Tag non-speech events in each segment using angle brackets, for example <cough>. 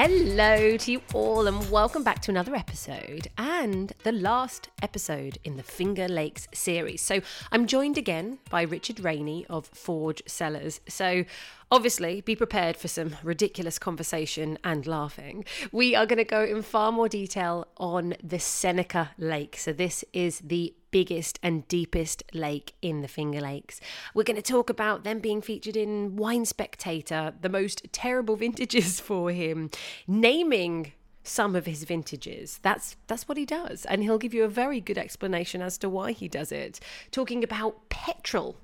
Hello to you all, and welcome back to another episode and the last episode in the Finger Lakes series. So, I'm joined again by Richard Rainey of Forge Cellars. So, Obviously, be prepared for some ridiculous conversation and laughing. We are going to go in far more detail on the Seneca Lake. So, this is the biggest and deepest lake in the Finger Lakes. We're going to talk about them being featured in Wine Spectator, the most terrible <laughs> vintages for him, naming some of his vintages. That's that's what he does, and he'll give you a very good explanation as to why he does it. Talking about petrol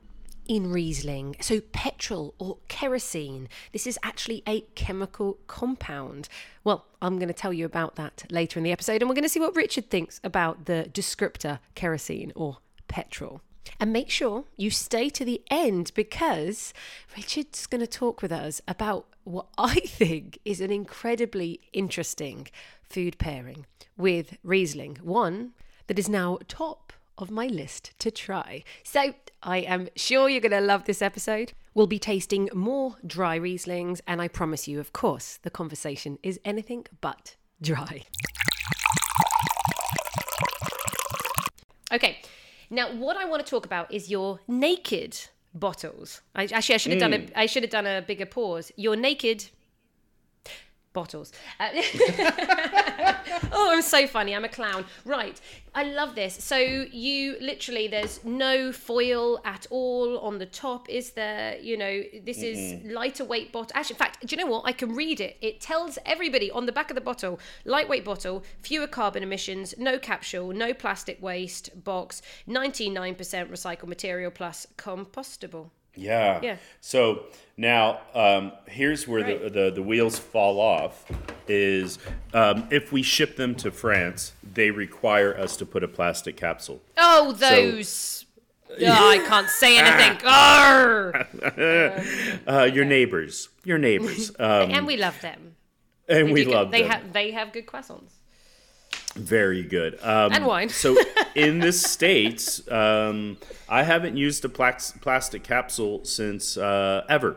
in Riesling. So, petrol or kerosene, this is actually a chemical compound. Well, I'm going to tell you about that later in the episode, and we're going to see what Richard thinks about the descriptor kerosene or petrol. And make sure you stay to the end because Richard's going to talk with us about what <laughs> I think is an incredibly interesting food pairing with Riesling. One that is now top of my list to try. So I am sure you're going to love this episode. We'll be tasting more dry Rieslings, and I promise you, of course, the conversation is anything but dry. Okay, now what I want to talk about is your naked bottles. I, actually, I should have done a. Hmm. I should have done a bigger pause. Your naked bottles. Uh, <laughs> oh, I'm so funny. I'm a clown. Right. I love this. So you literally, there's no foil at all on the top, is there? You know, this is lighter weight bottle. Actually, in fact, do you know what? I can read it. It tells everybody on the back of the bottle, lightweight bottle, fewer carbon emissions, no capsule, no plastic waste box, 99% recycled material plus compostable. Yeah. Yeah. So now um, here's where Right. the, the the wheels fall off. Is um, if we ship them to France, they require us to put a plastic capsule. Oh, those. <laughs> Oh, I can't say anything. <laughs> Uh, your neighbors, your neighbors, <laughs> um, and we love them. and we do- love they them. have they have good croissants. Very good. Um, And wine. so <laughs> in the states, um, I haven't used a plax- plastic capsule since uh, ever,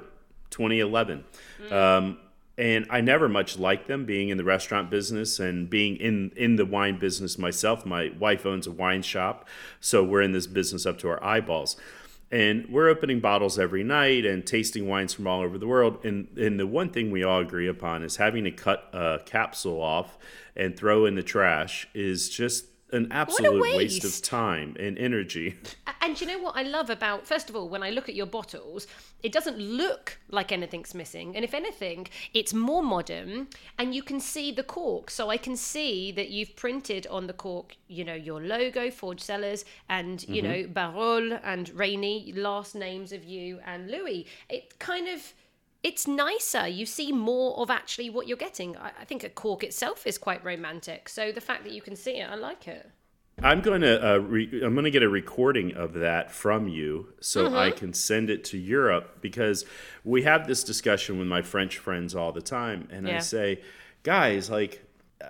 2011. Mm. Um, and I never much liked them, being in the restaurant business and being in in the wine business myself. My wife owns a wine shop, so we're in this business up to our eyeballs. And we're opening bottles every night and tasting wines from all over the world. And, and the one thing we all agree upon is having to cut a capsule off and throw in the trash is just an absolute waste. waste. of time and energy. And you know what I love about first of all, when I look at your bottles, it doesn't look like anything's missing, and if anything, it's more modern, and you can see the cork. So I can see that you've printed on the cork, you know, your logo, Forge Cellars, and you mm-hmm. know, Barruol and Rainey, last names of you and Louis. It kind of it's nicer. You see more of actually what you're getting. I, I think a cork itself is quite romantic. So the fact that you can see it, I like it. I'm going to uh, re- I'm going to get a recording of that from you so I can send it to Europe because we have this discussion with my French friends all the time and Yeah. I say guys like uh,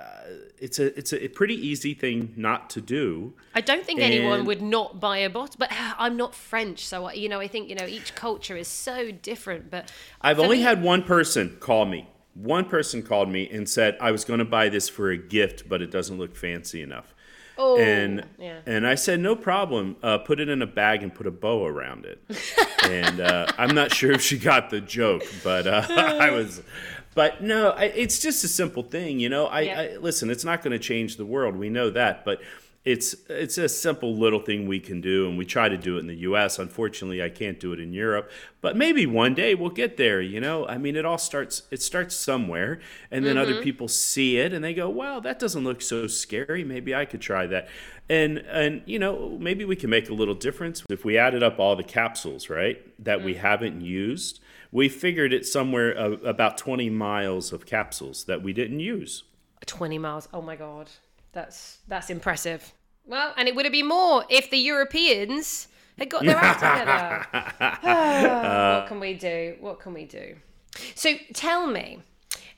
it's a it's a pretty easy thing not to do I don't think anyone would not buy a bottle, but <sighs> I'm not French, so I- you know I think you know each culture is so different. But I've only me- had one person call me one person called me and said I was going to buy this for a gift but it doesn't look fancy enough oh and yeah. and I said no problem. Uh, put it in a bag and put a bow around it. <laughs> and uh, I'm not sure if she got the joke, but uh, <laughs> I was. But no, I, it's just a simple thing, you know. I, Yeah. I listen. It's not going to change the world. We know that, but it's it's a simple little thing we can do, and we try to do it in the U.S. Unfortunately, I can't do it in Europe, but maybe one day we'll get there. You know, I mean, it all starts it starts somewhere, and then other mm-hmm. people see it and they go, "Wow, that doesn't look so scary. Maybe I could try that." And and you know, maybe we can make a little difference if we added up all the capsules, right, that we mm. haven't used. We figured it somewhere uh, about 20 miles of capsules that we didn't use. Twenty miles. Oh my god, that's that's impressive. Well, and it would have been more if the Europeans had got their act together. <laughs> Ah, what can we do? What can we do? So tell me,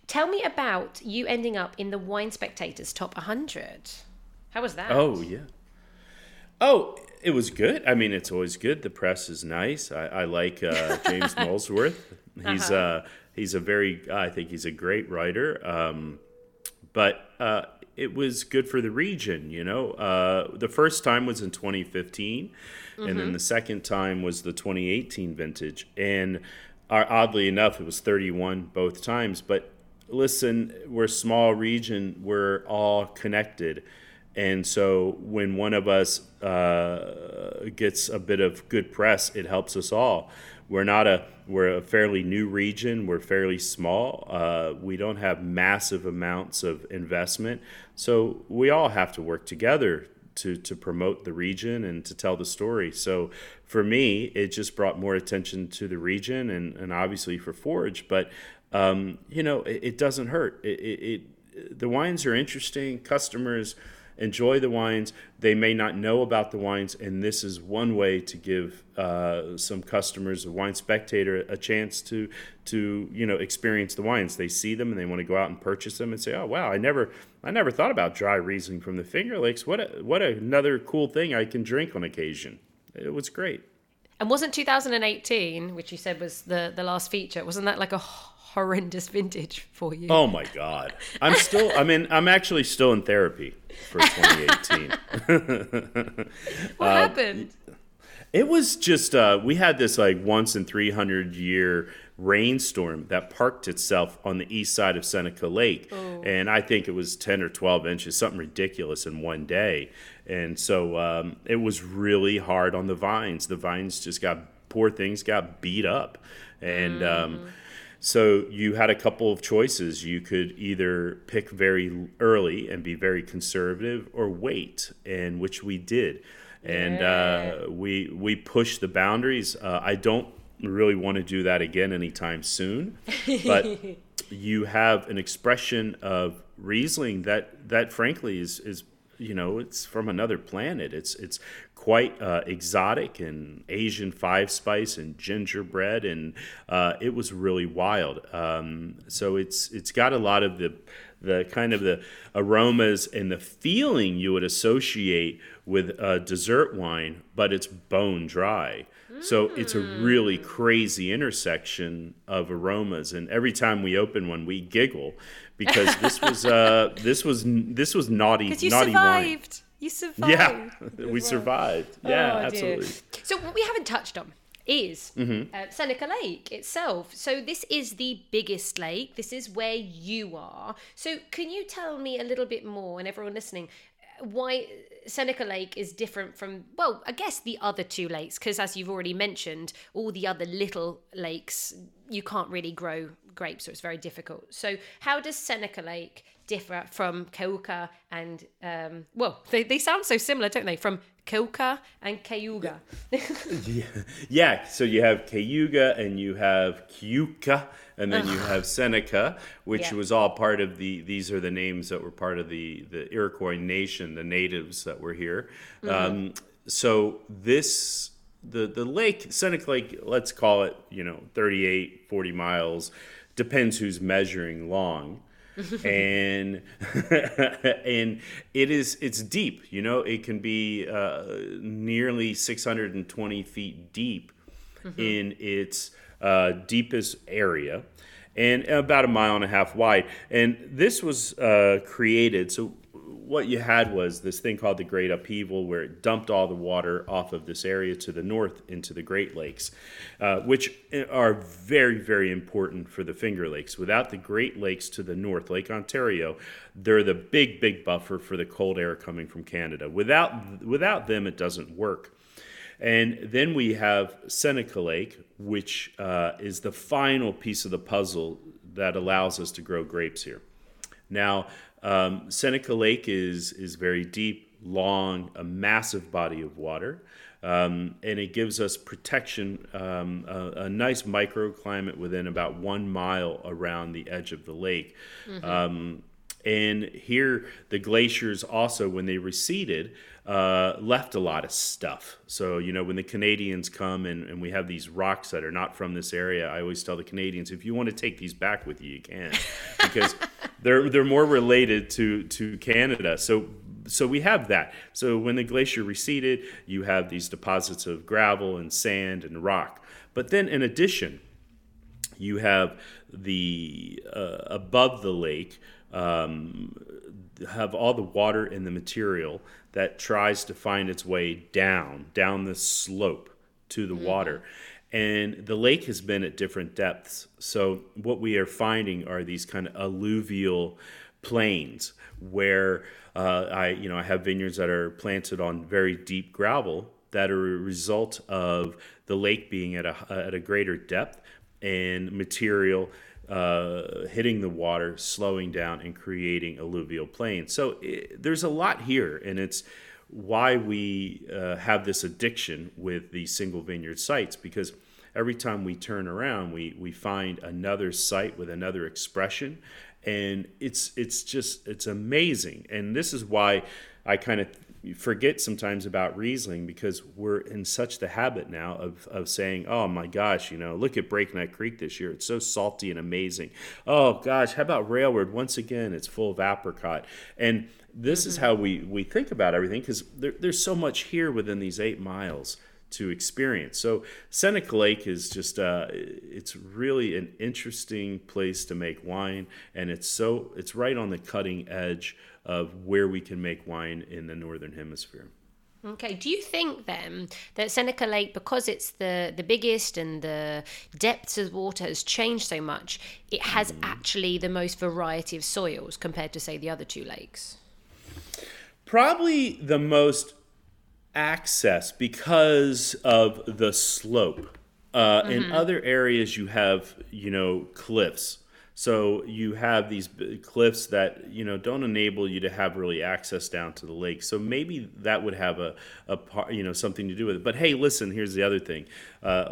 tell me about you ending up in the Wine Spectator's top 100. How was that? Oh yeah. Oh, it was good. I mean, it's always good. The press is nice. I, I like uh, <laughs> James Molesworth. He's uh, he's a very. I think he's a great writer. Um, but uh, it was good for the region. You know, uh, the first time was in 2015, and then the second time was the 2018 vintage. And uh, oddly enough, it was 31 both times. But listen, we're a small region. We're all connected. And so when one of us uh, gets a bit of good press, it helps us all. We're not a we're a fairly new region. We're fairly small. Uh, we don't have massive amounts of investment, so we all have to work together to to promote the region and to tell the story. So for me, it just brought more attention to the region and and obviously for Forge. But um, you know, it, it, doesn't hurt. It, it, it the wines are interesting. Customers enjoy the wines. They may not know about the wines, and this is one way to give uh, some customers, a wine spectator, a chance to to you know experience the wines. They see them and they want to go out and purchase them and say, "Oh wow, I never I never thought about dry Riesling from the Finger Lakes. What a, what another cool thing I can drink on occasion." It was great. And wasn't 2018, which you said was the the last feature, wasn't that like a horrendous vintage for you? Oh my god. I'm still I mean I'm actually still in therapy for 2018. <laughs> what uh, happened? It was just uh, we had this like once in 300 year rainstorm that parked itself on the east side of Seneca Lake, oh. and I think it was 10 or 12 inches, something ridiculous in one day. And so um, it was really hard on the vines. The vines just got poor things got beat up, and mm. um, so you had a couple of choices. You could either pick very early and be very conservative, or wait, and which we did. And uh, we we pushed the boundaries. Uh, I don't really want to do that again anytime soon, but <laughs> you have an expression of Riesling that that frankly is is you know it's from another planet. It's it's quite uh, exotic and Asian five spice and gingerbread, and uh, it was really wild. Um, so it's it's got a lot of the the kind of the aromas and the feeling you would associate with a dessert wine, but it's bone dry. So it's a really mm. crazy intersection of aromas, and every time we open one, we giggle because this was uh, <laughs> this was this was naughty you naughty survived. wine. You survived. Yeah, <laughs> we survived. Yeah, oh, absolutely. So what we haven't touched on is mm-hmm. uh, Seneca Lake itself. So this is the biggest lake. This is where you are. So can you tell me a little bit more, and everyone listening, why Seneca Lake is different from, well, I guess the other two lakes, because as you've already mentioned, all the other little lakes, you can't really grow grapes, so it's very difficult. So, how does Seneca Lake differ from Keuka and, um, well, they, they sound so similar, don't they? From Keuka and Cayuga. yeah. yeah, so you have Cayuga and you have Keuka and then you have Seneca, which yeah. was all part of the. These are the names that were part of the the Iroquois nation, the natives that were here. Mm-hmm. Um, so this the the lake Seneca Lake, let's call it you know 38, 40 miles, depends who's measuring long. And <laughs> and it is it's deep you know it can be uh, nearly 620 feet deep mm-hmm. in its uh, deepest area and about a mile and a half wide. And this was uh, created so what you had was this thing called the Great Upheaval, where it dumped all the water off of this area to the north into the Great Lakes, uh, which are very, very important for the Finger Lakes. Without the Great Lakes to the north, Lake Ontario, they're the big, big buffer for the cold air coming from Canada. Without, without them, it doesn't work. And then we have Seneca Lake, which uh, is the final piece of the puzzle that allows us to grow grapes here. Now, um, Seneca Lake is, is very deep, long, a massive body of water. Um, and it gives us protection, um, a, a, nice microclimate within about one mile around the edge of the lake. Mm-hmm. And here, the glaciers also, when they receded, uh, left a lot of stuff. So, you know, when the Canadians come and, and we have these rocks that are not from this area, I always tell the Canadians, if you want to take these back with you, you can, <laughs> because they're they're more related to to Canada. So so we have that. So when the glacier receded, you have these deposits of gravel and sand and rock. But then in addition, you have the uh, above the lake um, have all the water and the material that tries to find its way down, down the slope to the mm-hmm. water. And the lake has been at different depths. So, what we are finding are these kind of alluvial plains where uh, I, you know, I have vineyards that are planted on very deep gravel that are a result of the lake being at a, at a greater depth and material uh, hitting the water, slowing down, and creating alluvial plains. So it, there's a lot here, and it's why we uh, have this addiction with these single vineyard sites because every time we turn around, we we find another site with another expression, and it's it's just it's amazing. And this is why I kind of you forget sometimes about Riesling because we're in such the habit now of, of saying, oh my gosh, you know, look at Breakneck Creek this year. It's so salty and amazing. Oh gosh, how about Railroad? Once again, it's full of apricot. And this mm-hmm. is how we, we think about everything because there, there's so much here within these eight miles to experience. So Seneca Lake is just uh, it's really an interesting place to make wine, and it's so it's right on the cutting edge of where we can make wine in the northern hemisphere. Okay. Do you think then that Seneca Lake, because it's the the biggest and the depths of water has changed so much, it has mm. actually the most variety of soils compared to say the other two lakes? Probably the most access because of the slope. Uh, mm-hmm. In other areas, you have you know cliffs so you have these cliffs that you know don't enable you to have really access down to the lake. So maybe that would have a, a you know something to do with it. But hey, listen, here's the other thing: uh,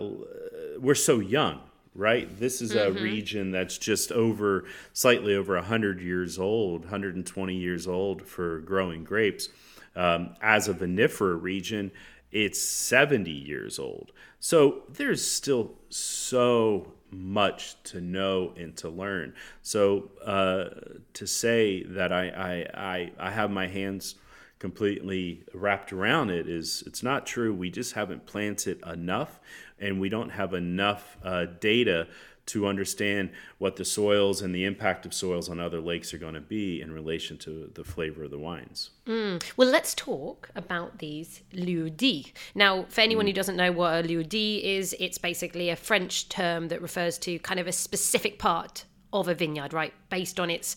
we're so young, right? This is mm-hmm. a region that's just over slightly over hundred years old, 120 years old for growing grapes. Um, as a vinifera region, it's 70 years old. So there's still so much to know and to learn. So uh, to say that I, I, I, I have my hands completely wrapped around it is it's not true. We just haven't planted enough, and we don't have enough uh, data to understand what the soils and the impact of soils on other lakes are going to be in relation to the flavor of the wines. Mm. Well, let's talk about these lieux-dits. Now, for anyone mm. who doesn't know what a lieu-dit is, it's basically a French term that refers to kind of a specific part of a vineyard, right? Based on its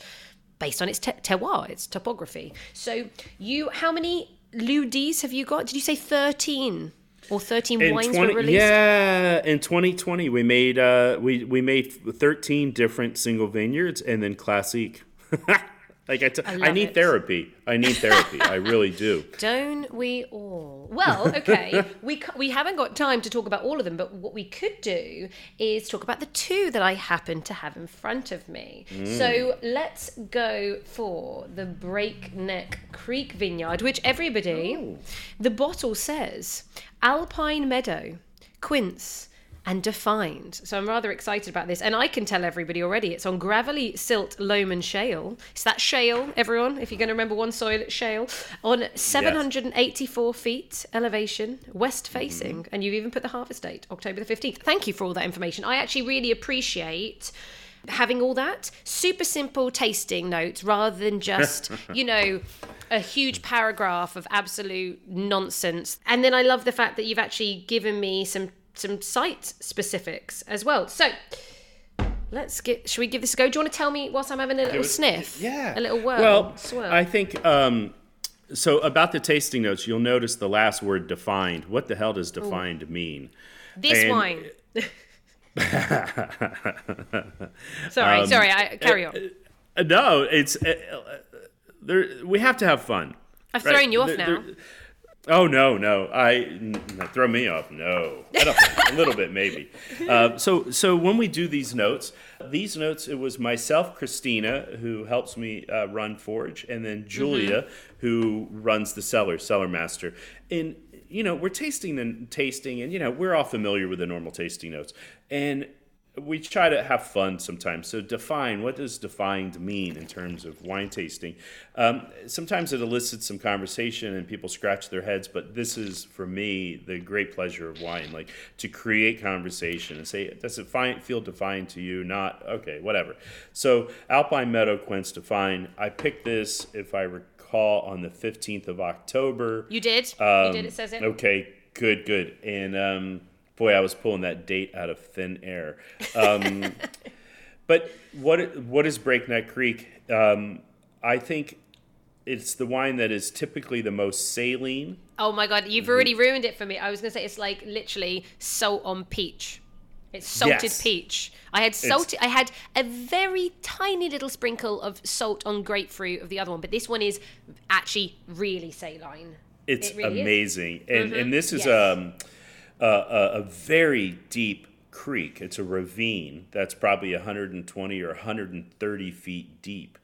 based on its te- terroir, its topography. So, you how many lieux-dits have you got? Did you say 13? Or 13 in wines 20, were released? Yeah, in 2020 we made uh, we we made 13 different single vineyards and then classique. <laughs> Like I, t- I, I need it. therapy. I need <laughs> therapy. I really do. Don't we all? Well, okay. <laughs> we we haven't got time to talk about all of them, but what we could do is talk about the two that I happen to have in front of me. Mm. So let's go for the Breakneck Creek Vineyard, which everybody, Ooh. the bottle says Alpine Meadow, Quince and defined. So I'm rather excited about this. And I can tell everybody already it's on gravelly silt loam and shale. It's that shale, everyone, if you're going to remember one soil, it's shale. On 784 yes. feet elevation, west facing. Mm-hmm. And you've even put the harvest date, October the 15th. Thank you for all that information. I actually really appreciate having all that super simple tasting notes rather than just <laughs> you know a huge paragraph of absolute nonsense and then i love the fact that you've actually given me some some site specifics as well. So let's get. Should we give this a go? Do you want to tell me whilst I'm having a little was, sniff? Yeah, a little whirl. Well, swirl. I think. Um, so about the tasting notes, you'll notice the last word defined. What the hell does defined Ooh. mean? This and, wine. <laughs> sorry, um, sorry. I, carry on. Uh, no, it's uh, uh, there. We have to have fun. I've right? thrown you off there, now. Oh no, no! I n- throw me off. No, a <laughs> little bit maybe. Uh, so, so when we do these notes, these notes, it was myself, Christina, who helps me uh, run Forge, and then Julia, mm-hmm. who runs the cellar, Cellar Master. And you know, we're tasting and tasting, and you know, we're all familiar with the normal tasting notes, and we try to have fun sometimes. So define what does defined mean in terms of wine tasting? Um, sometimes it elicits some conversation and people scratch their heads, but this is for me the great pleasure of wine, like to create conversation and say, does it find, feel defined to you? Not okay, whatever. So Alpine Meadow Quince define. I picked this if I recall on the 15th of October. You did. Um, you did. It says it. Okay, good, good, and. Um, boy, I was pulling that date out of thin air. Um, <laughs> but what what is Breakneck Creek? Um, I think it's the wine that is typically the most saline. Oh my god, you've already ruined it for me. I was gonna say it's like literally salt on peach. It's salted yes. peach. I had salted. It's, I had a very tiny little sprinkle of salt on grapefruit of the other one, but this one is actually really saline. It's it really amazing, is. and mm-hmm. and this is yes. um a, a very deep creek. It's a ravine that's probably 120 or 130 feet deep.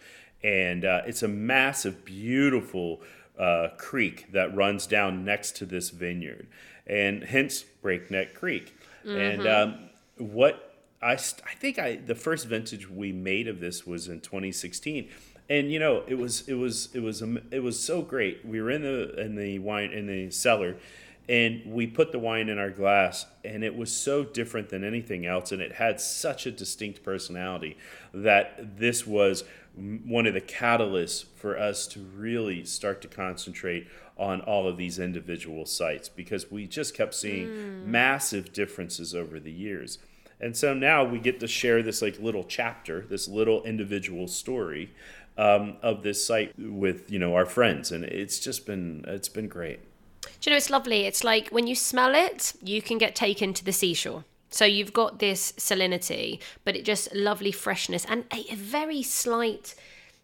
And uh, it's a massive, beautiful uh, creek that runs down next to this vineyard, and hence Breakneck Creek. Mm-hmm. And um, what I, I think I the first vintage we made of this was in 2016 and you know it was it was it was it was so great we were in the in the wine in the cellar and we put the wine in our glass and it was so different than anything else and it had such a distinct personality that this was one of the catalysts for us to really start to concentrate on all of these individual sites because we just kept seeing mm. massive differences over the years and so now we get to share this like little chapter this little individual story um, of this site with you know our friends and it's just been it's been great do you know, it's lovely. It's like when you smell it, you can get taken to the seashore. So you've got this salinity, but it just lovely freshness and a, a very slight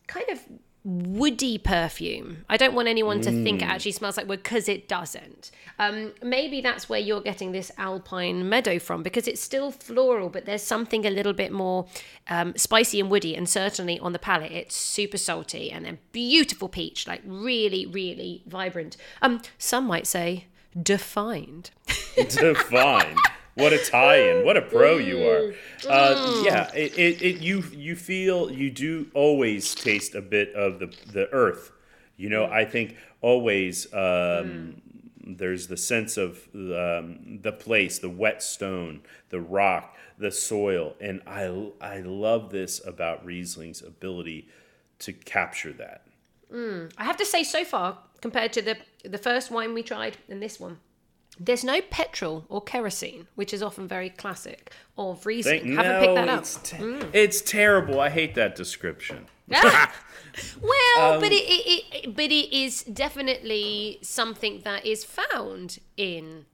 kind of woody perfume. I don't want anyone to mm. think it mm. actually smells like wood because it doesn't. Um, maybe that's where you're getting this alpine meadow from because it's still floral, but there's something a little bit more um, spicy and woody. And certainly on the palate, it's super salty and then beautiful peach, like really, really vibrant. Um, some might say defined. defined. <laughs> What a tie-in! What a pro you are. Uh, yeah, it, it, it, you you feel you do always taste a bit of the the earth. You know, I think always um, there's the sense of um, the place, the wet stone, the rock, the soil, and I I love this about Riesling's ability to capture that. Mm. I have to say, so far compared to the the first wine we tried and this one, there's no petrol or kerosene, which is often very classic of Riesling. Thank, Haven't no, picked that up. It's, te- mm. it's terrible. I hate that description. <laughs> <laughs> well, um, but it, it, it, but it is definitely something that is found in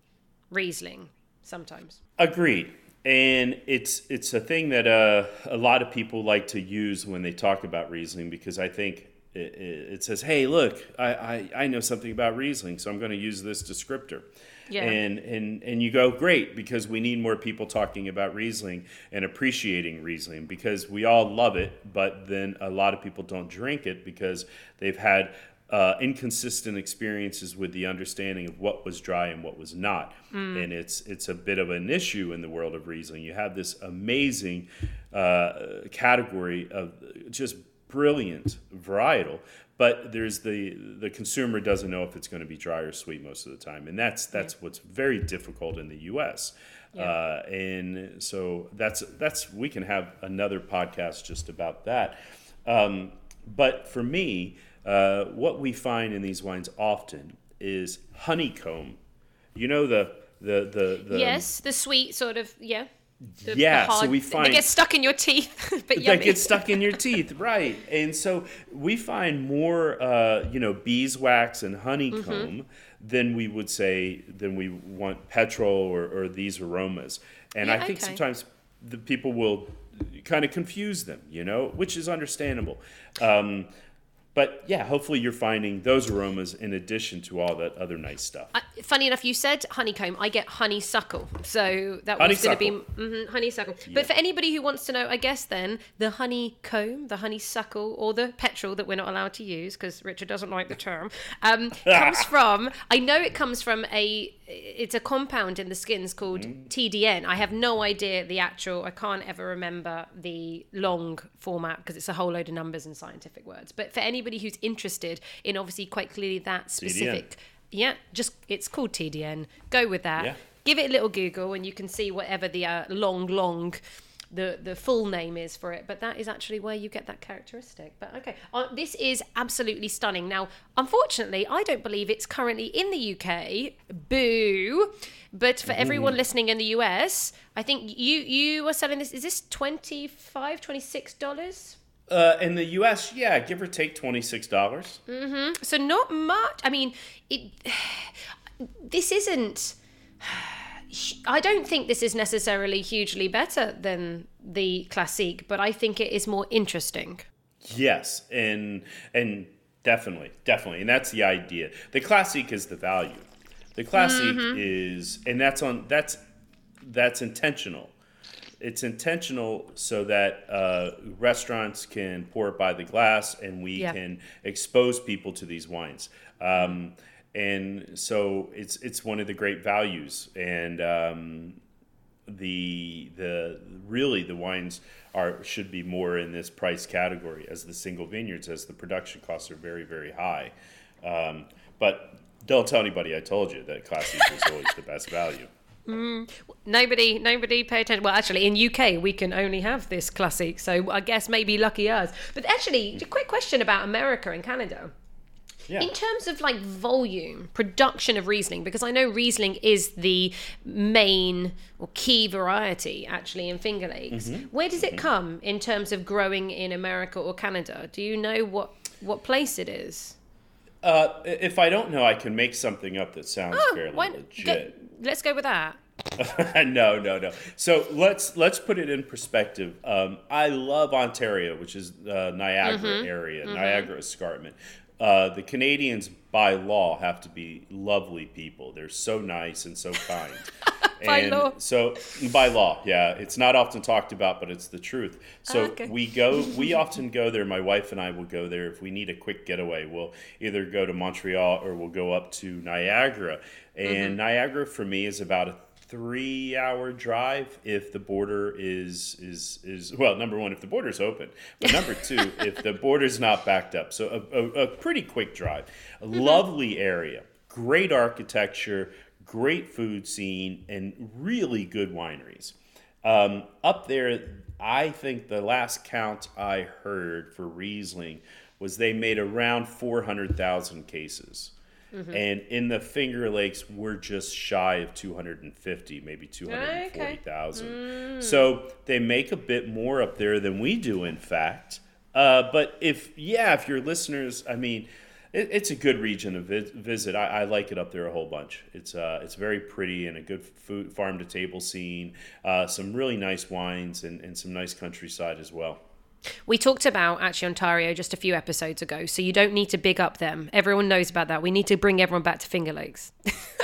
Riesling sometimes. Agreed. And it's it's a thing that uh, a lot of people like to use when they talk about Riesling because I think it, it says, "Hey, look, I, I, I know something about Riesling, so I'm going to use this descriptor." Yeah. And, and and you go great because we need more people talking about Riesling and appreciating Riesling because we all love it, but then a lot of people don't drink it because they've had uh, inconsistent experiences with the understanding of what was dry and what was not, mm. and it's it's a bit of an issue in the world of Riesling. You have this amazing uh, category of just brilliant varietal, but there's the the consumer doesn't know if it's going to be dry or sweet most of the time, and that's that's yeah. what's very difficult in the U.S. Yeah. Uh, and so that's that's we can have another podcast just about that. Um, but for me, uh, what we find in these wines often is honeycomb. You know the the the, the yes, the sweet sort of yeah. The, yeah, the hard, so we find they get stuck in your teeth, <laughs> but that get stuck in your teeth, <laughs> right? And so we find more, uh, you know, beeswax and honeycomb mm-hmm. than we would say than we want petrol or, or these aromas. And yeah, I think okay. sometimes the people will kind of confuse them, you know, which is understandable. Um, but yeah, hopefully you're finding those aromas in addition to all that other nice stuff. Uh, funny enough, you said honeycomb. I get honeysuckle. So that was going to be mm-hmm, honeysuckle. Yeah. But for anybody who wants to know, I guess then the honeycomb, the honeysuckle, or the petrol that we're not allowed to use because Richard doesn't like the term, um, <laughs> comes from. I know it comes from a. It's a compound in the skins called mm. TDN. I have no idea the actual. I can't ever remember the long format because it's a whole load of numbers and scientific words. But for anybody who's interested in obviously quite clearly that specific. TDN. Yeah, just it's called TDN. Go with that. Yeah. Give it a little Google and you can see whatever the uh, long, long the the full name is for it but that is actually where you get that characteristic but okay uh, this is absolutely stunning now unfortunately i don't believe it's currently in the uk boo but for everyone listening in the us i think you you are selling this is this 25 26 dollars uh, in the U.S., yeah, give or take twenty six dollars. Mm-hmm. So not much. I mean, it. <sighs> This isn't. I don't think this is necessarily hugely better than the classique, but I think it is more interesting. Yes, and and definitely, definitely, and that's the idea. The classique is the value. The classique mm-hmm. is, and that's on that's that's intentional it's intentional so that uh, restaurants can pour it by the glass and we yeah. can expose people to these wines. Um, and so it's it's one of the great values and um, the the really the wines are should be more in this price category as the single vineyards as the production costs are very very high. Um, but don't tell anybody I told you that classic is always the best value. Mm, nobody, nobody pay attention. Well, actually, in UK we can only have this classic, so I guess maybe lucky us. But actually, a quick question about America and Canada. Yeah. In terms of like volume, production of Riesling, because I know Riesling is the main or key variety actually in Finger Lakes. Mm-hmm. Where does it mm-hmm. come in terms of growing in America or Canada? Do you know what what place it is? Uh, if I don't know, I can make something up that sounds oh, fairly legit. Go, let's go with that. <laughs> no, no, no. So let's let's put it in perspective. Um, I love Ontario, which is uh, Niagara mm-hmm. area, mm-hmm. Niagara Escarpment. Uh, the Canadians, by law, have to be lovely people. They're so nice and so kind. <laughs> by and law. So by law, yeah, it's not often talked about, but it's the truth. So okay. we go. We often go there. My wife and I will go there if we need a quick getaway. We'll either go to Montreal or we'll go up to Niagara. And mm-hmm. Niagara for me is about a three hour drive if the border is is is well number one if the border's open but number <laughs> two if the border's not backed up. So a, a, a pretty quick drive. A mm-hmm. lovely area great architecture great food scene and really good wineries. Um, up there i think the last count i heard for riesling was they made around 400000 cases Mm-hmm. And in the Finger Lakes, we're just shy of 250, maybe 240,000. Okay. Mm. So they make a bit more up there than we do, in fact. Uh, but if, yeah, if your listeners, I mean, it, it's a good region to vi- visit. I, I, like it up there a whole bunch. It's uh, it's very pretty and a good food farm to table scene. Uh, some really nice wines and, and some nice countryside as well. We talked about actually Ontario just a few episodes ago, so you don't need to big up them. Everyone knows about that. We need to bring everyone back to Finger Lakes.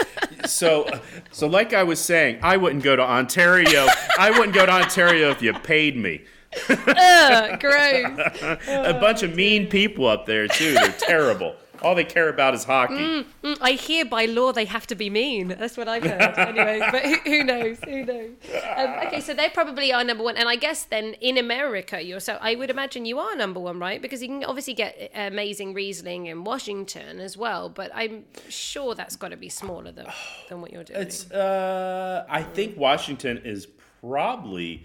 <laughs> so, so like I was saying, I wouldn't go to Ontario. I wouldn't go to Ontario if you paid me. Ugh, gross. <laughs> a bunch of mean people up there too. They're terrible. All they care about is hockey. Mm, mm, I hear by law they have to be mean. That's what I've heard. <laughs> anyway, but who, who, knows? Who knows? Um, okay, so they probably are number one. And I guess then in America, you're so I would imagine you are number one, right? Because you can obviously get amazing Riesling in Washington as well. But I'm sure that's got to be smaller than, than what you're doing. It's. Uh, I think Washington is probably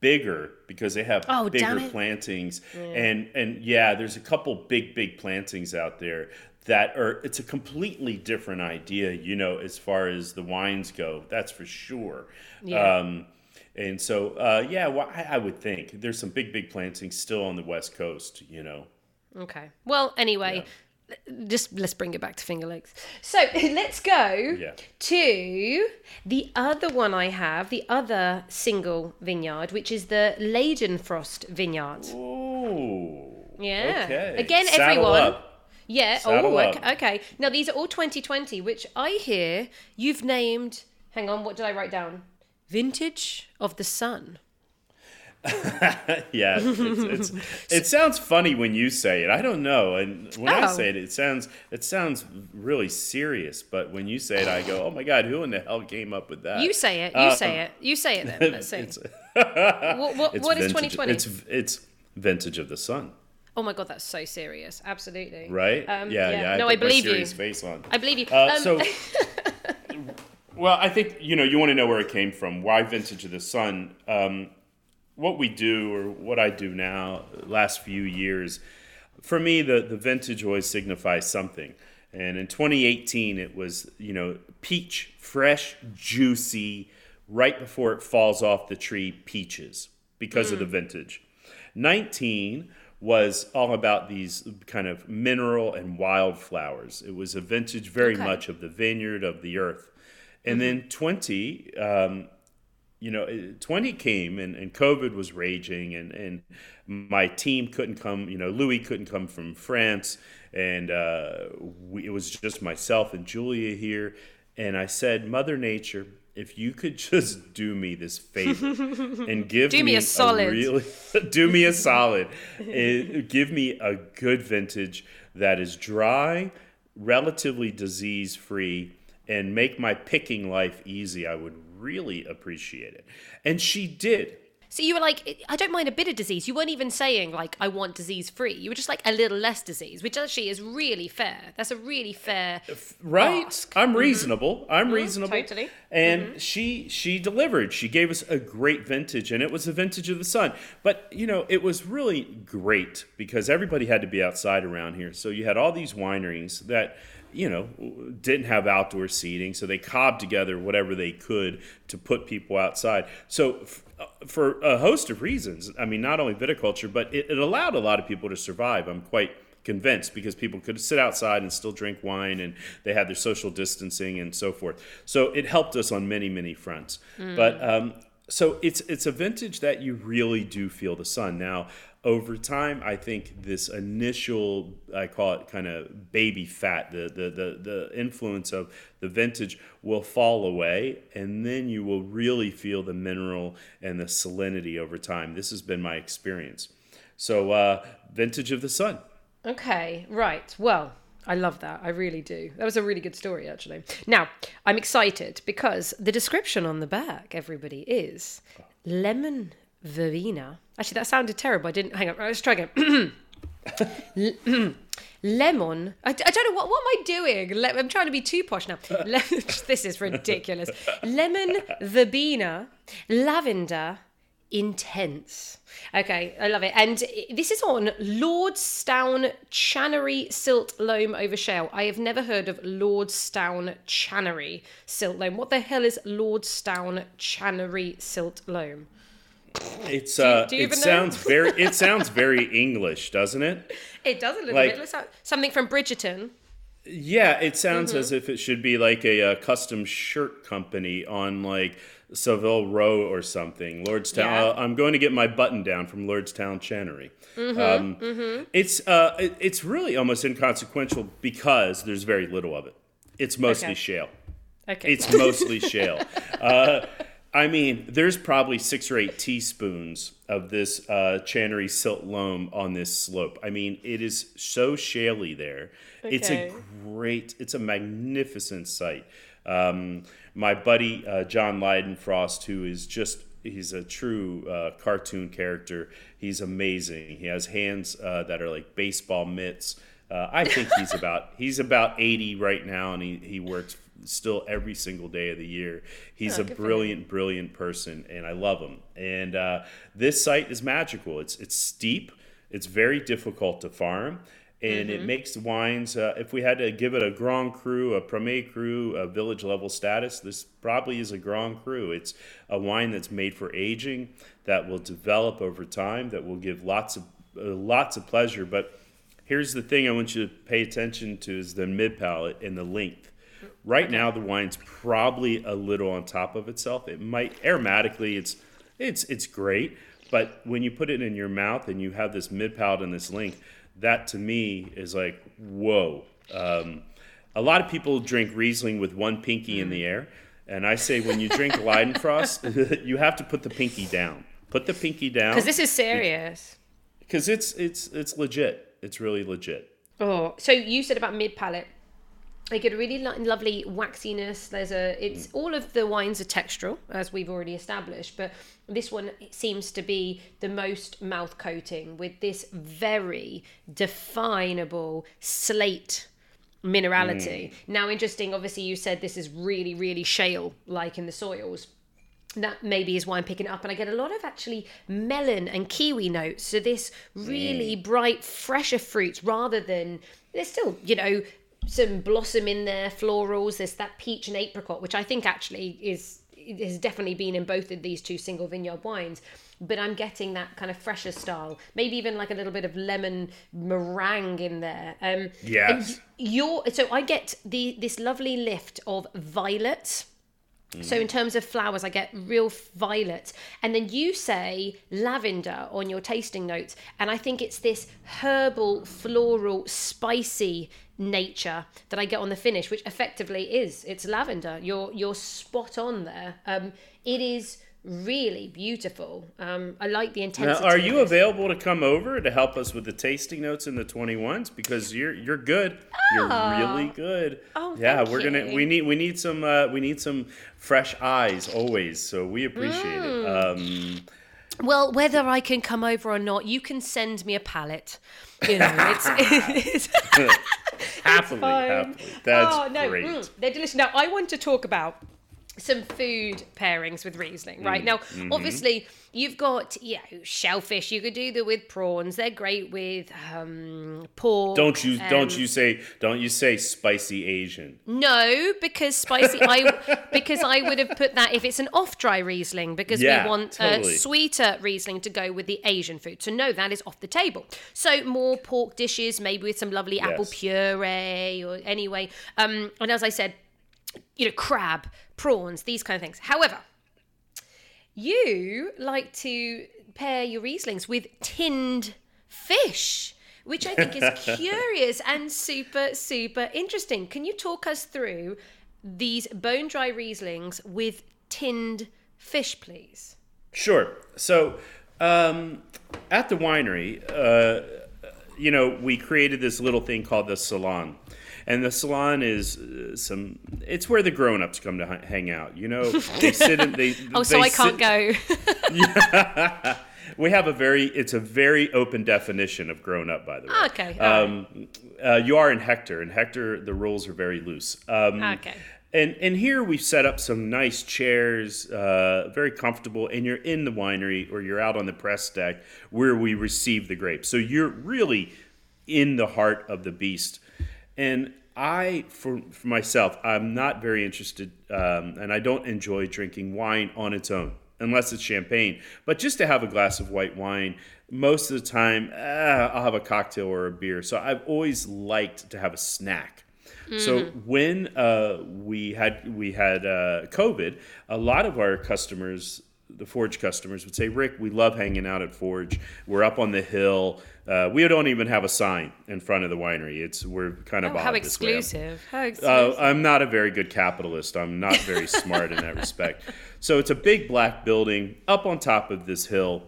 bigger because they have oh, bigger plantings. Yeah. and and yeah there's a couple big big plantings out there that are it's a completely different idea you know as far as the wines go that's for sure. Yeah. Um, and so uh, yeah well, I, I would think there's some big big plantings still on the west coast you know. Okay. Well anyway yeah just let's bring it back to Finger Lakes. So <laughs> let's go yeah. to the other one I have, the other single vineyard, which is the Leidenfrost vineyard. Ooh. Yeah. Okay. Again, Saddle everyone. up. Yeah. Oh, Saddle oh, up. okay, okay. Now these are all 2020, which I hear you've named. Hang on, what did I write down? Vintage of the Sun. <laughs> yeah, it's, it's, it sounds funny when you say it. I don't know, and when I Oh. say it, it sounds it sounds really serious. But when you say it, I go, "Oh my god, who in the hell came up with that?" You say it. You say it. You say it then. <laughs> Let's see. It's, <laughs> what what, what is twenty twenty? It's it's vintage of the sun, oh my god, that's so serious. Absolutely. right? Um, yeah, yeah. I No, I my believe you. Face on. I believe you. Uh, Um, so, well, I think you know you want to know where it came from. Why vintage of the sun? Um, what we do, or what I do now, last few years, for me, the the vintage always signifies something. And in 2018, it was you know peach, fresh, juicy, right before it falls off the tree, peaches because of the vintage. 19 was all about these kind of mineral and wildflowers. It was a vintage very Okay. much of the vineyard of the earth. And then 20, um, you know, 20 came and, and COVID was raging and, and my team couldn't come, you know, Louis couldn't come from France and uh, we, it was just myself and Julia here. And I said, Mother Nature, if you could <laughs> just do me this favor <laughs> and give Do me a solid. really <laughs> do me a solid, Eh, give me a good vintage that is dry, relatively disease free, and make my picking life easy, I would really appreciate it. And she did. so you were like, I don't mind a bit of disease. You weren't even saying like I want disease free. You were just like a little less disease, which actually is really fair. That's a really fair. Right? Ask. I'm reasonable. I'm reasonable. Mm-hmm. totally. And she she delivered. She gave us a great vintage and it was a vintage of the sun. But, you know, it was really great because everybody had to be outside around here. So you had all these wineries that you know, didn't have outdoor seating, so they cobbed together whatever they could to put people outside. So, f- uh, for a host of reasons, I mean, not only viticulture, but it, it allowed a lot of people to survive. I'm quite convinced because people could sit outside and still drink wine and they had their social distancing and so forth. So it helped us on many, many fronts. But um, so it's it's a vintage that you really do feel the sun. Now, over time, I think this initial I call it kind of baby fat, the the the, the influence of the vintage will fall away and then you will really feel the mineral and the salinity over time. This has been my experience. So uh, vintage of the sun. Okay, right. Well, I love that. I really do. That was a really good story, actually. Now, I'm excited because the description on the back, everybody, is lemon verbena. Actually, that sounded terrible. I didn't. Hang on. Let's try again. <clears throat> Lemon. I, I don't know what. What am I doing? Le- I'm trying to be too posh now. <laughs> Le- <laughs> this is ridiculous. Lemon verbena, lavender, intense. Okay, I love it. And this is on Lordstown Channery Silt Loam over Shale. I have never heard of Lordstown Channery Silt Loam. What the hell is Lordstown Channery Silt Loam? It's uh, do you it sounds very <laughs> it sounds very English, doesn't it? It does a little Like- bit. Like something from Bridgerton. Yeah, it sounds Mm-hmm. as if it should be like a, uh custom shirt company on like Savile Row or something. Lordstown. Yeah. Uh, I'm going to get my button down from Lordstown Channery. Mm-hmm, um, It's uh, it- it's really almost inconsequential because there's very little of it. It's mostly Okay. shale. Okay. It's mostly shale. <laughs> Uh, I mean, there's probably six or eight teaspoons of this uh, Channery silt loam on this slope. I mean, it is so shaly there. It's a great, it's a magnificent site. Um, my buddy uh, John Leidenfrost, who is just he's a true uh, cartoon character. He's amazing. He has hands uh, that are like baseball mitts. Uh, I think he's about <laughs> he's about 80 right now, and he, he works still every single day of the year. He's Oh, a good for him. brilliant, brilliant person, and I love him. And uh, this site is magical. It's it's steep. It's very difficult to farm, and Mm-hmm. it makes wines. Uh, if we had to give it a Grand Cru, a Premier Cru, a village level status, this probably is a Grand Cru. It's a wine that's made for aging, that will develop over time, that will give lots of uh, lots of pleasure, but Here's the thing I want you to pay attention to is the mid palate and the length. Right now, the wine's probably a little on top of itself. It might aromatically, it's it's it's great, but when you put it in your mouth and you have this mid palate and this length, that to me is like whoa. Um, a lot of people drink Riesling with one pinky mm. in the air, and I say when you drink <laughs> Leidenfrost, <laughs> you have to put the pinky down. Put the pinky down because this is serious. Because it's it's it's legit. It's really legit. Oh, so you said about mid palate. They get a really lo- lovely waxiness. There's a, it's mm. all of the wines are textural, as we've already established, but this one seems to be the most mouth coating with this very definable slate minerality. Mm. Now, interesting, obviously, you said this is really, really shale like in the soils. That maybe is why I'm picking it up, and I get a lot of actually melon and kiwi notes. So, this really mm. bright, fresher fruits rather than there's still, you know, some blossom in there, florals. There's that peach and apricot, which I think actually is has definitely been in both of these two single vineyard wines but I'm getting that kind of fresher style. Maybe even like a little bit of lemon meringue in there. Um, yes. Your so I get the this lovely lift of violet. So in terms of flowers, I get real violet, and then you say lavender on your tasting notes, and I think it's this herbal, floral, spicy nature that I get on the finish, which effectively is it's lavender. You're you're spot on there. Um, it is really beautiful. Um, I like the intensity. Now, are you available to come over to help us with the tasting notes in the 21s? Because you're you're good. Oh. You're really good. Oh, yeah. We're you. gonna we need we need some uh, we need some fresh eyes always. So we appreciate mm. it. Um, well, whether I can come over or not, you can send me a pallet. You know, it's, <laughs> <laughs> it's happily, happily. That's oh, no, great. Mm, they're delicious. Now, I want to talk about some food pairings with Riesling, right? Mm, now, mm-hmm. obviously, you've got yeah shellfish. You could do that with prawns. They're great with um, pork. Don't you don't you say don't you say spicy Asian? No, because spicy. I <laughs> because I would have put that if it's an off dry Riesling because yeah, we want totally. a sweeter Riesling to go with the Asian food. So no, that is off the table. So more pork dishes, maybe with some lovely yes. apple puree or anyway. Um, and as I said you know, crab, prawns, these kind of things. However, you like to pair your Rieslings with tinned fish, which I think is <laughs> curious and super, super interesting. Can you talk us through these bone dry Rieslings with tinned fish, please? Sure. So, um, at the winery, uh, you know, we created this little thing called the salon and the salon is uh, some. It's where the grown-ups come to hang out. You know, they <laughs> sit in. They, oh, so I can't go. yeah. <laughs> <laughs> We have a very. It's a very open definition of grown up, by the way. Okay. Um, right. uh, you are in Hector, and Hector, the rules are very loose. Um, okay. And and here we've set up some nice chairs, uh, very comfortable, and you're in the winery or you're out on the press deck where we receive the grapes. So you're really in the heart of the beast. And I, for, for myself, I'm not very interested, um, and I don't enjoy drinking wine on its own, unless it's champagne. But just to have a glass of white wine, most of the time, uh, I'll have a cocktail or a beer. So I've always liked to have a snack. Mm-hmm. So when uh, we had we had uh, COVID, a lot of our customers the Forge customers would say, Rick, we love hanging out at Forge. We're up on the hill. Uh, we don't even have a sign in front of the winery. It's we're kind of oh, how exclusive. How uh, exclusive. Uh, I'm not a very good capitalist. I'm not very smart in that respect. So it's a big black building up on top of this hill.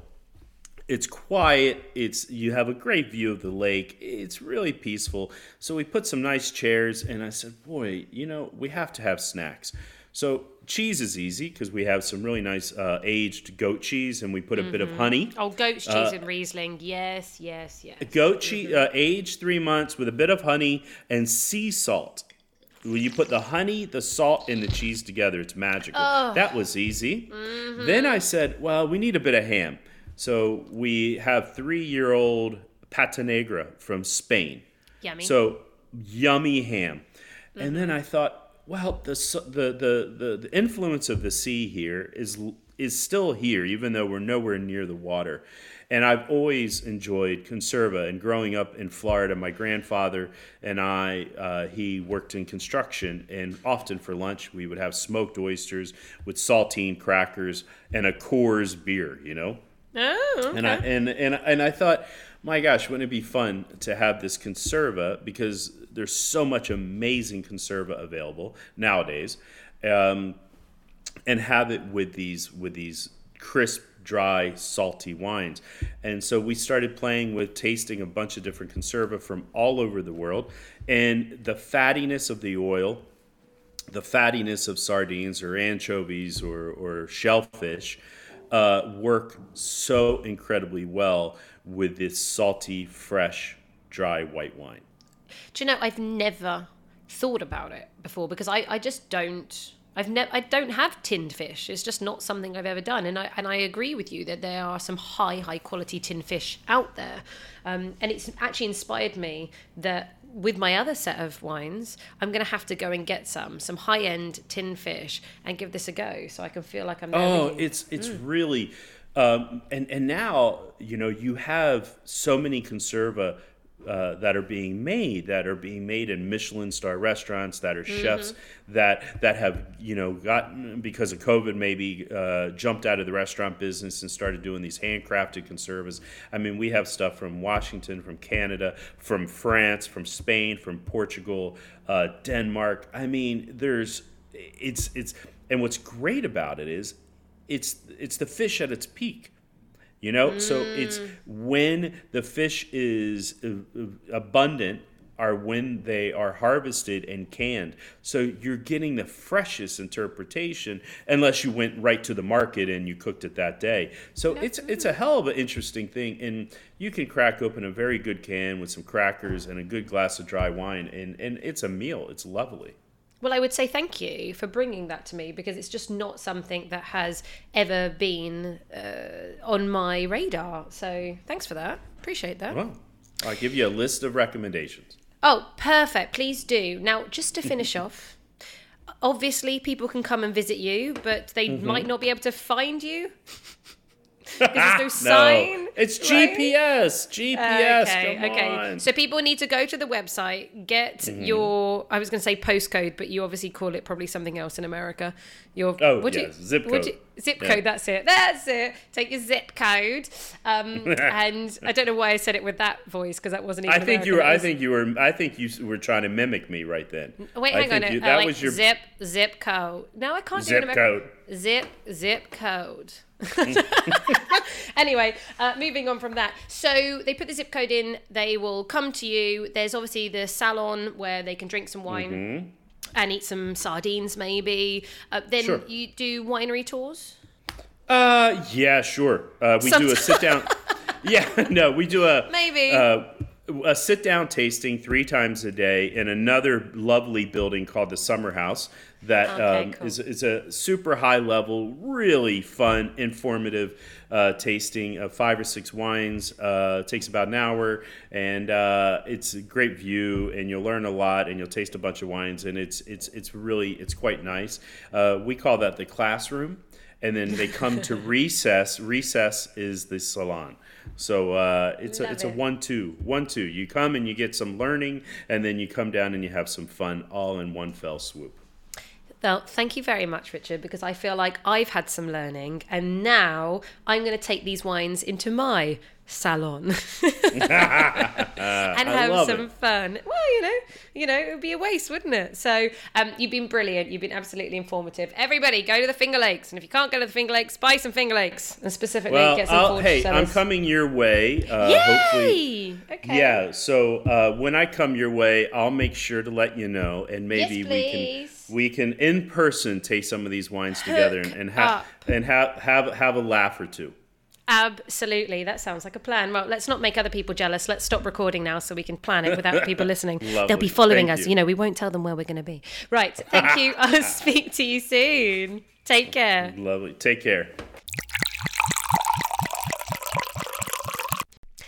It's quiet. It's you have a great view of the lake. It's really peaceful. So we put some nice chairs, and I said, "Boy, you know, we have to have snacks." So cheese is easy because we have some really nice uh, aged goat cheese, and we put a mm-hmm. bit of mm-hmm. honey. Oh, goat cheese uh, and Riesling, yes, yes, yes. Goat cheese, mm-hmm. uh, aged three months with a bit of honey and sea salt. When you put the honey, the salt, and the cheese together, it's magical. Oh. That was easy. Mm-hmm. Then I said, well, we need a bit of ham. So we have three year old pata negra from Spain. Yummy. So yummy ham. And then. I thought, well, the, the the the influence of the sea here is is still here, even though we're nowhere near the water. And I've always enjoyed conserva. And growing up in Florida, my grandfather and I, uh, he worked in construction, and often for lunch we would have smoked oysters with saltine crackers and a Coors beer. You know, Oh, okay. And I and and and I thought, my gosh, wouldn't it be fun to have this conserva because there's so much amazing conserva available nowadays, um, and have it with these with these crisp, dry, salty wines. And so we started playing with tasting a bunch of different conserva from all over the world, and the fattiness of the oil the fattiness of sardines or anchovies or, or shellfish uh, work so incredibly well with this salty, fresh, dry white wine. Do you know I've never thought about it before because I, I just don't I've never I don't have tinned fish. It's just not something I've ever done, and I and I agree with you that there are some high high quality tinned fish out there, um, and it's actually inspired me that with my other set of wines, I'm going to have to go and get some some high end tin fish and give this a go, so I can feel like I'm. Oh, it's it's really, um, and and now you know you have so many conserva uh, that are being made that are being made in Michelin star restaurants that are chefs that that have you know gotten because of COVID maybe uh, jumped out of the restaurant business and started doing these handcrafted conservas. I mean, we have stuff from Washington, from Canada, from France, from Spain, from Portugal, uh, Denmark. I mean, there's it's it's and what's great about it is it's it's the fish at its peak you know so it's mm. when the fish is abundant are when they are harvested and canned. So you're getting the freshest interpretation unless you went right to the market and you cooked it that day. So it's it's a hell of an interesting thing and you can crack open a very good can with some crackers and a good glass of dry wine and and it's a meal. It's lovely Well, I would say thank you for bringing that to me because it's just not something that has ever been uh, on my radar. So thanks for that. Appreciate that. well i'll give you a list of recommendations Oh, perfect. Please do. Now, just to finish off, obviously people can come and visit you, but they Mm-hmm. might not be able to find you. Because there's <laughs> no sign. it's right? GPS. GPS. okay, come okay. on. So people need to go to the website, get your I was going to say postcode, but you obviously call it probably something else in America. Your Oh, what do yes, you- zip what do code. you- zip Yeah. code. That's it. That's it. Take your zip code. Um, <laughs> and I don't know why I said it with that voice because that wasn't. Even I think you were. I think you were. I think you were trying to mimic me right then. Wait, I hang on. think you- that like was your zip zip code. No, I can't do it. in code. Zip zip code. <laughs> anyway, uh, moving on from that. So they put the zip code in. They will come to you. There's obviously the salon where they can drink some wine. And eat some sardines, maybe. Uh, then Mm-hmm. Sure. you do winery tours. Uh, yeah, sure. Uh, we do a sit down. <laughs> yeah, <laughs> no, we do a Maybe. uh, a sit down tasting three times a day in another lovely building called the Summer House. That Okay, um, cool. is is a super high level, really fun, informative uh, tasting of five or six wines. Uh, takes about an hour, and uh, it's a great view, and you'll learn a lot, and you'll taste a bunch of wines, and it's it's it's really it's quite nice. Uh, we call that the classroom and then they come to <laughs> recess. Recess is the salon. So uh, it's a Love it's a one two one two. You come and you get some learning, and then you come down and you have some fun, all in one fell swoop. Well, thank you very much, Richard, because I feel like I've had some learning and now I'm going to take these wines into my salon <laughs> <laughs> and have some it. fun. Well, you know, you know, it would be a waste, wouldn't it? So, um, you've been brilliant. You've been absolutely informative. Everybody, go to the Finger Lakes, and if you can't go to the Finger Lakes, buy some Finger Lakes, and specifically Well, get some I'll, hey, I'm coming your way. Uh, Hopefully, Yay! Okay. yeah. So uh, when I come your way, I'll make sure to let you know, and maybe Yes, we please. We can in person taste some of these wines together and, and have and have have have a laugh or two. Absolutely. That sounds like a plan. Well, let's not make other people jealous. Let's stop recording now so we can plan it without people <laughs> listening. They'll be following Thank us. you. You know, we won't tell them where we're going to be. Right. Thank you. <laughs> I'll speak to you soon. Take care. Lovely. Take care.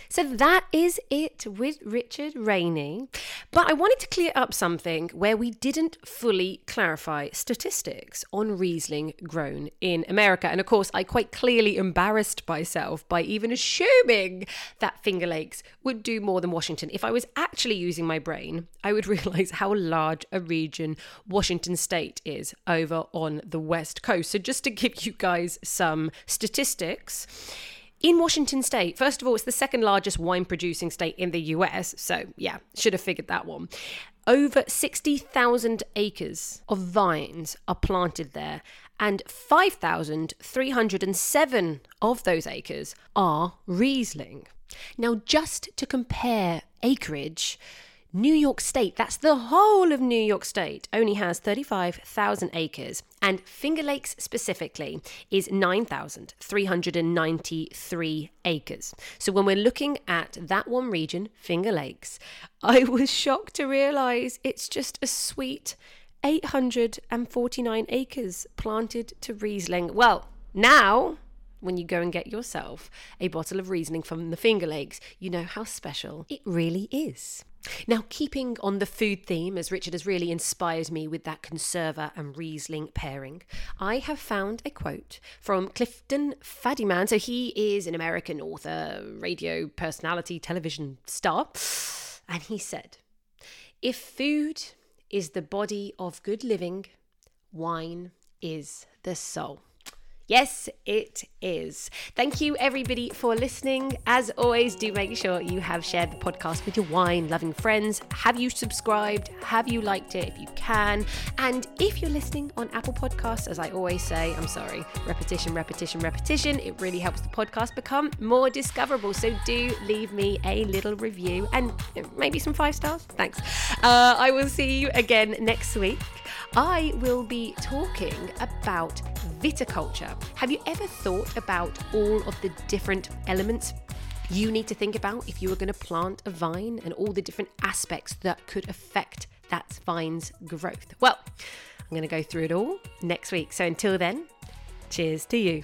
So that is it with Richard Rainey. But I wanted to clear up something where we didn't fully clarify statistics on Riesling grown in America. And of course, I quite clearly embarrassed myself by even assuming that Finger Lakes would do more than Washington. If I was actually using my brain, I would <laughs> realize how large a region Washington state is over on the West Coast. So just to give you guys some statistics, In Washington state, first of all, it's the second largest wine producing state in the US. So, yeah, should have figured that one. Over 60,000 acres of vines are planted there, and 5,307 of those acres are Riesling. Now, just to compare acreage, New York State, that's the whole of New York State, only has 35,000 acres, and Finger Lakes specifically is 9,393 acres. So when we're looking at that one region, Finger Lakes, I was <laughs> shocked to realize it's just a sweet 849 acres planted to Riesling. Well, now when you go and get yourself a bottle of Riesling from the Finger Lakes, you know how special it really is. Now, keeping on the food theme, as Richard has really inspired me with that conserva and Riesling pairing, I have found a quote from Clifton Fadiman. So he is an American author, radio personality, television star. And he said, If food is the body of good living, wine is the soul. Yes, it is. Thank you, everybody, for listening. As always, do make sure you have shared the podcast with your wine loving friends. Have you subscribed? Have you liked it if you can? And if you're listening on Apple Podcasts, as I always say, I'm sorry, repetition, repetition, repetition, it really helps the podcast become more discoverable. So do leave me a little review and maybe some five stars. Thanks. Uh, I will see you again next week. I will be talking about viticulture. Have you ever thought about all of the different elements you need to think about if you were going to plant a vine and all the different aspects that could affect that vine's growth? Well, I'm going to go through it all next week. So until then, cheers to you.